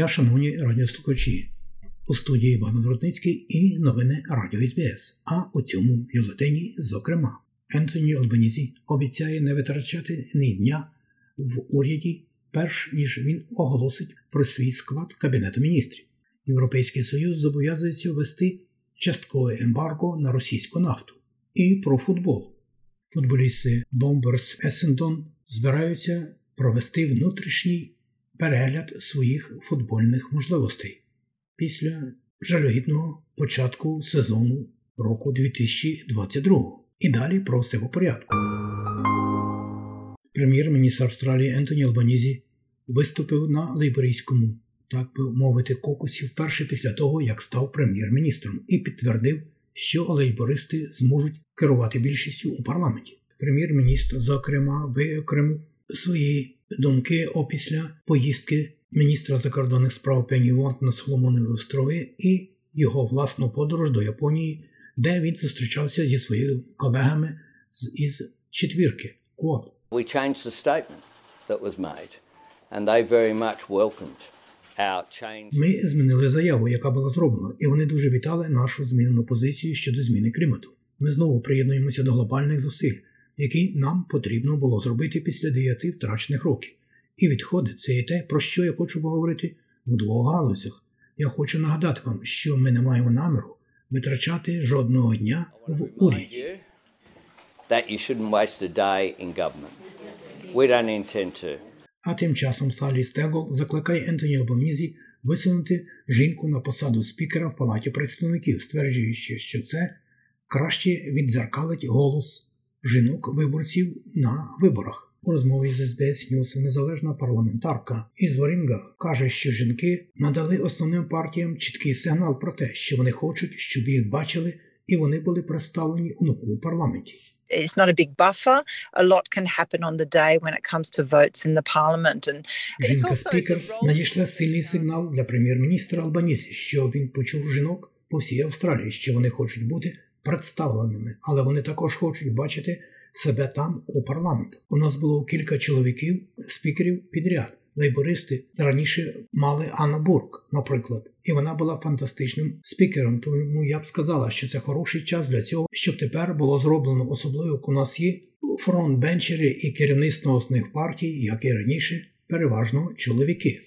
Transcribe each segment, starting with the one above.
Дня, шановні радіослухачі. У студії Богдан Рудницький і новини Радіо СБС. А у цьому бюлетені, зокрема, Ентоні Албанізі обіцяє не витрачати ні дня в уряді, перш ніж він оголосить про свій склад Кабінету міністрів. Європейський Союз зобов'язується ввести часткове ембарго на російську нафту і про футбол. Футболісти Бомберс Есендон збираються провести внутрішній перегляд своїх футбольних можливостей після жалюгідного початку сезону року 2022 і далі про все по порядку. Прем'єр-міністр Австралії Ентоні Албанізі виступив на лейборійському, так би мовити, кокусі вперше після того, як став прем'єр-міністром, і підтвердив, що лейбористи зможуть керувати більшістю у парламенті. Прем'єр-міністр, зокрема, виокремив свої думки опісля поїздки міністра закордонних справ Пені на Соломонові острови і його власну подорож до Японії, де він зустрічався зі своїми колегами з із четвірки Квот. We changed the statement that was made, and they very much welcomed. Ми змінили заяву, яка була зроблена, і вони дуже вітали нашу змінену позицію щодо зміни клімату. Ми знову приєднуємося до глобальних зусиль, які нам потрібно було зробити після дев'яти втрачених років. І відходи це і те, про що я хочу поговорити в двох галузях. Я хочу нагадати вам, що ми не маємо наміру витрачати жодного дня в уряді. А тим часом Салі Стегол закликає Ентоні Албанізі висунути жінку на посаду спікера в Палаті представників, стверджуючи, що це краще віддзеркалить голос жінок-виборців на виборах. У розмові з СБС Ньюс незалежна парламентарка із Ворінга каже, що жінки надали основним партіям чіткий сигнал про те, що вони хочуть, щоб їх бачили, і вони були представлені у новому парламенті. it's not a big buffer. A lot can happen on the day when it comes to votes in the parliament. And Жінка-спікер надійшла сильний сигнал для прем'єр-міністра Албанізі, що він почув жінок по всій Австралії, що вони хочуть бути представленими, але вони також хочуть бачити себе там у парламент. У нас було кілька чоловіків, спікерів підряд. Лейбористи раніше мали Анна Бурк, наприклад, і вона була фантастичним спікером. Тому я б сказала, що це хороший час для цього, щоб тепер було зроблено, особливо як у нас є фронтбенчери і керівництво основних партій, як і раніше, переважно чоловіки.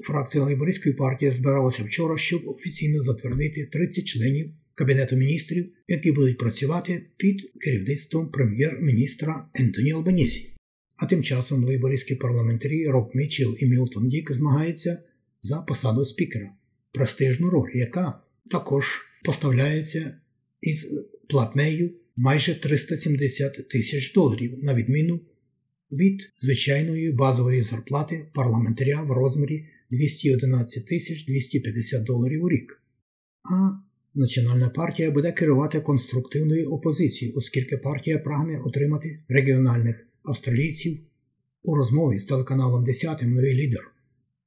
Фракція Лейбористської партії збиралася вчора, щоб офіційно затвердити 30 членів Кабінету міністрів, які будуть працювати під керівництвом прем'єр-міністра Ентоні Албанізі. А тим часом лейбористські парламентарі Роб Мітчелл і Мілтон Дік змагаються за посаду спікера, престижну роль, яка також поставляється із платнею майже 370 тисяч доларів, на відміну від звичайної базової зарплати парламентаря в розмірі 211 тисяч 250 доларів у рік. А Національна партія буде керувати конструктивною опозицією, оскільки партія прагне отримати регіональних австралійців у розмові з телеканалом 10 новий лідер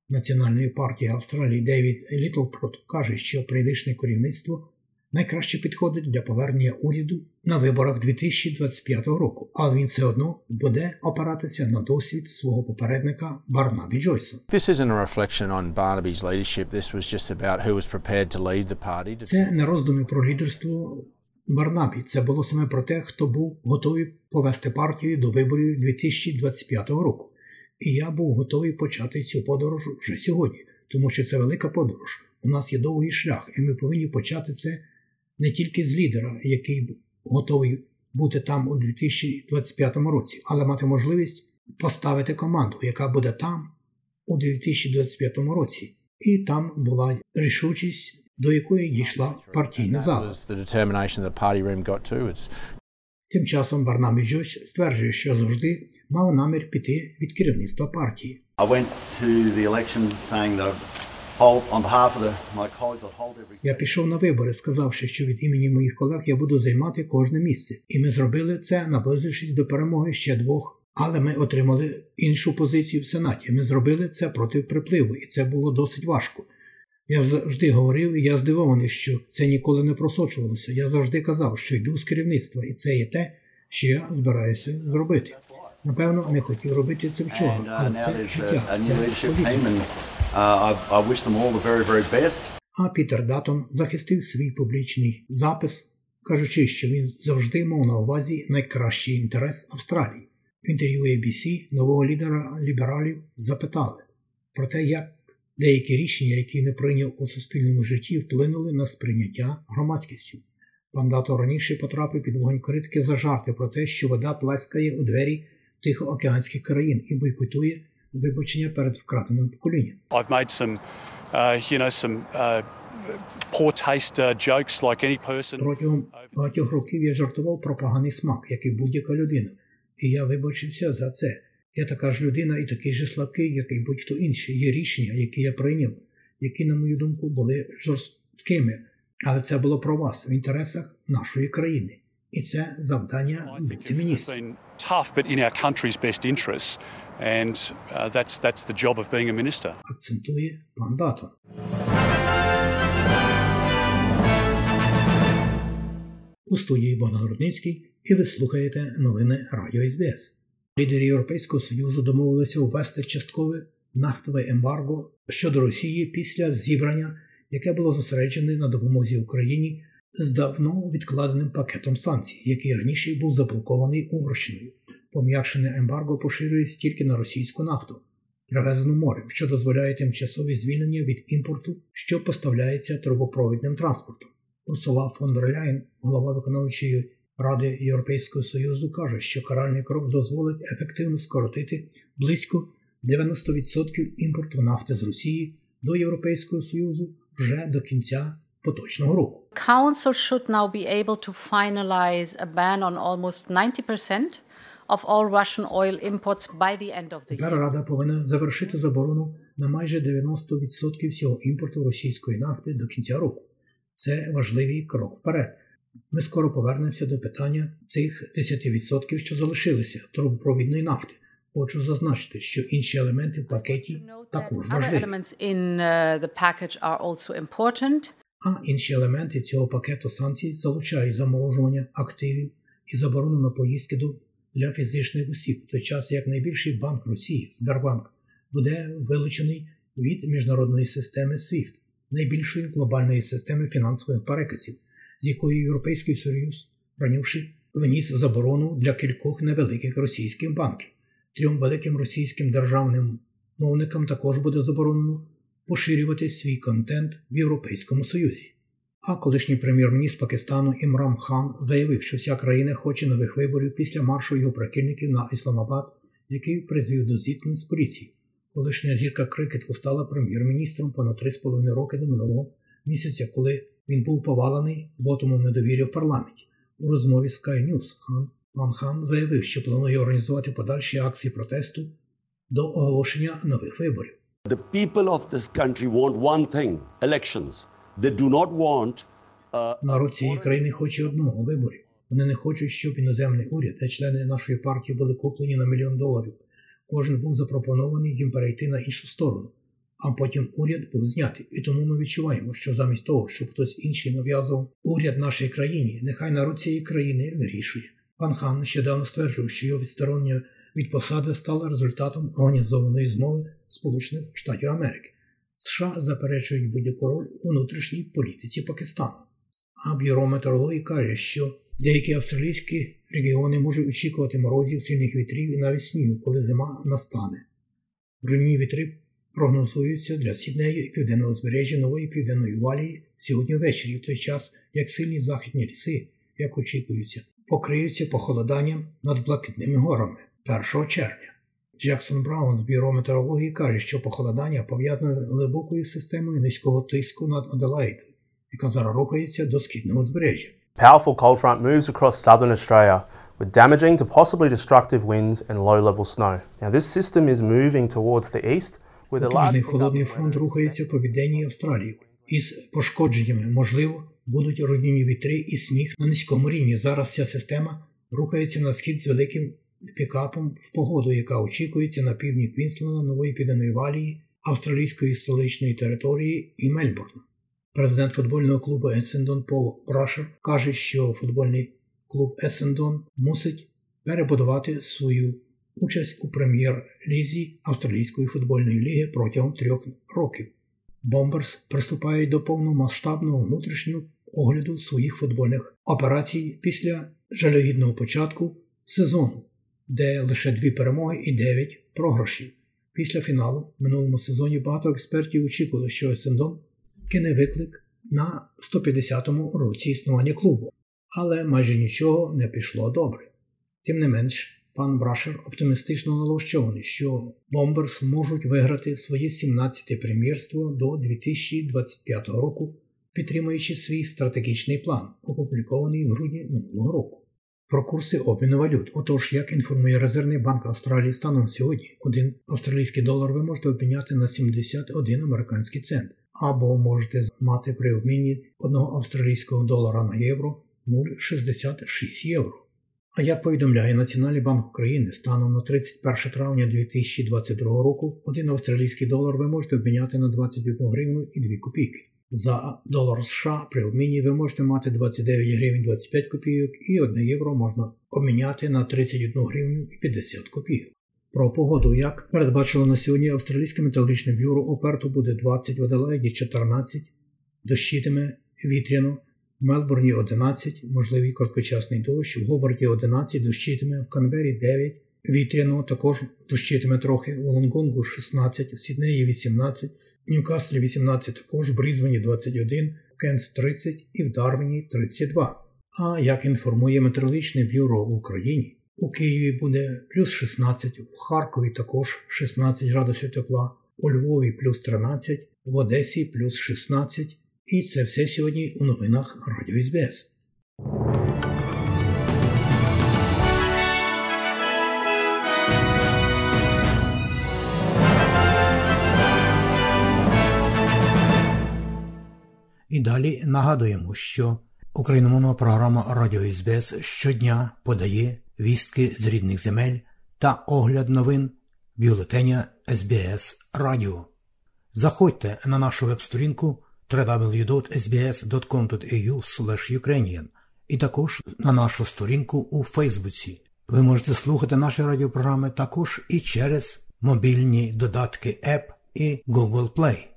Національної партії Австралії Девід Літлпрот каже, що прийдешне керівництво найкраще підходить для повернення уряду на виборах 2025 року, але він все одно буде опиратися на досвід свого попередника Барнабі Джойса. This isn't a reflection on Barnaby's leadership. This was just about who was prepared to lead the party. Це не роздуми про лідерство Барнабі. Це було саме про те, хто був готовий повести партію до виборів 2025 року. І я був готовий почати цю подорож вже сьогодні, тому що це велика подорож. У нас є довгий шлях, і ми повинні почати це не тільки з лідера, який готовий бути там у 2025 році, але мати можливість поставити команду, яка буде там у 2025 році. І там була рішучість, до якої дійшла партійна зала. Тим часом Барнабі Джойс стверджує, що завжди мав намір піти від керівництва партії. I went to the election saying that Я пішов на вибори, сказавши, що від імені моїх колег я буду займати кожне місце. І ми зробили це, наблизившись до перемоги ще двох. Але ми отримали іншу позицію в Сенаті. Ми зробили це проти припливу, і це було досить важко. Я завжди говорив, і я здивований, що це ніколи не просочувалося. Я завжди казав, що йду з керівництва, і це є те, що я збираюся зробити. Напевно, не хотів робити це вчора, uh, але це життя, це uh, I, I wish them all the very, very best. А Пітер Датон захистив свій публічний запис, кажучи, що він завжди мав на увазі найкращий інтерес Австралії. В інтерв'ю ABC нового лідера лібералів запитали про те, як деякі рішення, які не прийняв у суспільному житті, вплинули на сприйняття громадськістю. Пан Дато раніше потрапив під вогонь критики за жарти про те, що вода плескає у двері тихоокеанських країн і бойкотує вибачення перед вкраденим поколінням. I've made some, uh, you know, some uh, poor taste uh, jokes like any person. Протягом багатьох років я жартував про поганий смак, як і будь-яка людина, і я вибачився за це. Я така ж людина і такий же слабкий, як і будь-хто інший. Є рішення, які я прийняв, які, на мою думку, були жорсткими, але це було про вас в інтересах нашої країни. І це завдання бути міністром. Tough, but in our country's best interests, and uh, that's that's the job of being a minister. акцентує пан Датон. У студії Богдан Рудницький і ви слухаєте новини Радіо СБС. Лідери Європейського Союзу домовилися ввести часткове нафтове ембарго щодо Росії після зібрання, яке було зосереджене на допомозі Україні з давно відкладеним пакетом санкцій, який раніше був заблокований Угорщиною. Пом'якшене ембарго поширюється тільки на російську нафту, привезену морем, що дозволяє тимчасові звільнення від імпорту, що поставляється трубопровідним транспортом. Урсула фон дер Ляйн, голова виконавчої ради Європейського Союзу, каже, що каральний крок дозволить ефективно скоротити близько 90% імпорту нафти з Росії до Європейського Союзу вже до кінця поточного року. Council should now be able to finalize a ban on almost 90% of all Russian oil imports by the end of the Тепер. Рада повинна завершити заборону на майже 90% всього імпорту російської нафти до кінця року. Це важливий крок вперед. Ми скоро повернемося до питання цих 10%, що залишилися трубопровідної нафти. Хочу зазначити, що інші елементи в пакеті також важливі. А інші елементи цього пакету санкцій залучають заморожування активів і заборону на поїздки до для фізичних осіб, в той час як найбільший банк Росії, Сбербанк, буде вилучений від міжнародної системи SWIFT, найбільшої глобальної системи фінансових переказів, з якої Європейський Союз раніше виніс заборону для кількох невеликих російських банків. Трьом великим російським державним мовникам також буде заборонено поширювати свій контент в Європейському Союзі. А колишній прем'єр-міністр Пакистану Імрам Хан заявив, що вся країна хоче нових виборів після маршу його прихильників на Ісламабад, який призвів до зіткнень з поліцією. Колишня зірка крикету стала прем'єр-міністром понад 3,5 роки до минулого місяця, коли він був повалений вотумом недовір'я в парламенті. У розмові з Sky News Хан Пан Хан заявив, що планує організувати подальші акції протесту до оголошення нових виборів. The people of this country want one thing elections. They do not want. Uh, Народ цієї країни хоче одного виборів. Вони не хочуть, щоб іноземний уряд та члени нашої партії були куплені на мільйон доларів. Кожен був запропонований їм перейти на іншу сторону, а потім уряд був знятий. І тому ми відчуваємо, що замість того, щоб хтось інший нав'язував уряд нашій країні, нехай народ цієї країни вирішує. Пан Хан нещодавно стверджував, що його відсторонення від посади стало результатом організованої змови Сполучених Штатів Америки. США заперечують будь-яку роль у внутрішній політиці Пакистану. А бюро метеорології каже, що деякі австралійські регіони можуть очікувати морозів, сильних вітрів і навіть снігу, коли зима настане. Бруйні вітри прогнозуються для Сіднею і південного збережжя нової південної валії сьогодні ввечері, в той час, як сильні західні ліси, як очікується, покриються похолоданням над блакитними горами 1 червня. Джексон Браун з бюро метеорології каже, що похолодання пов'язане з глибокою системою низького тиску над Аделаїдою, яка зараз рухається до східного узбережжя. Powerful cold front moves across southern Australia, with damaging to possibly destructive winds and low level snow. Now, this system is moving towards the east with a large. Холодний фронт рухається по південній Австралії. Із пошкодженнями, можливо, будуть руйнівні вітри і сніг на низькому рівні. Зараз ця система рухається на схід з великим пікапом в погоду, яка очікується на півдні Квінсленда, Нової Південної Валії, австралійської столичної території і Мельбурна. Президент футбольного клубу Есендон Пол Брашер каже, що футбольний клуб Есендон мусить перебудувати свою участь у прем'єр-лізі Австралійської футбольної ліги протягом трьох років. Бомберс приступають до повномасштабного внутрішнього огляду своїх футбольних операцій після жалюгідного початку сезону, де лише дві перемоги і дев'ять програшів. Після фіналу в минулому сезоні багато експертів очікували, що Есендон кине виклик на 150-му році існування клубу, але майже нічого не пішло добре. Тим не менш, пан Брашер оптимістично налаштований, що Бомберс можуть виграти своє 17-те прем'єрство до 2025 року, підтримуючи свій стратегічний план, опублікований в грудні минулого року. Про курси обміну валют. Отож, як інформує Резервний банк Австралії станом сьогодні, один австралійський долар ви можете обміняти на 71 американський цент, або можете мати при обміні одного австралійського долара на євро 0,66 євро. А як повідомляє Національний банк України, станом на 31 травня 2022 року один австралійський долар ви можете обміняти на 21 гривну і 2 копійки. За долар США при обміні ви можете мати 29 гривень 25 копійок і 1 євро можна обміняти на 31 гривню і 50 копійок. Про погоду, як передбачило на сьогодні Австралійське метеорологічне бюро у буде 20 в Аделаїді 14, дощитиме вітряно, в Мелбурні 11, можливий короткочасний дощ, в Говарді 11, дощитиме, в Канбері 9, вітряно також дощитиме трохи, в Лонгонгу 16, в Сіднеї 18, в Ньюкаслі 18 також, Брізвені 21, в Кенс 30 і в Дарвіні 32. А як інформує метеорологічне бюро в Україні, у Києві буде плюс 16, в Харкові також 16 градусів тепла, у Львові плюс 13, в Одесі плюс 16. І це все сьогодні у новинах Радіо СБС. І далі нагадуємо, що україномовна програма Радіо СБС щодня подає вістки з рідних земель та огляд новин бюлетеня СБС Радіо. Заходьте на нашу веб-сторінку www.sbs.com.au і також на нашу сторінку у Фейсбуці. Ви можете слухати наші радіопрограми також і через мобільні додатки App і Google Play.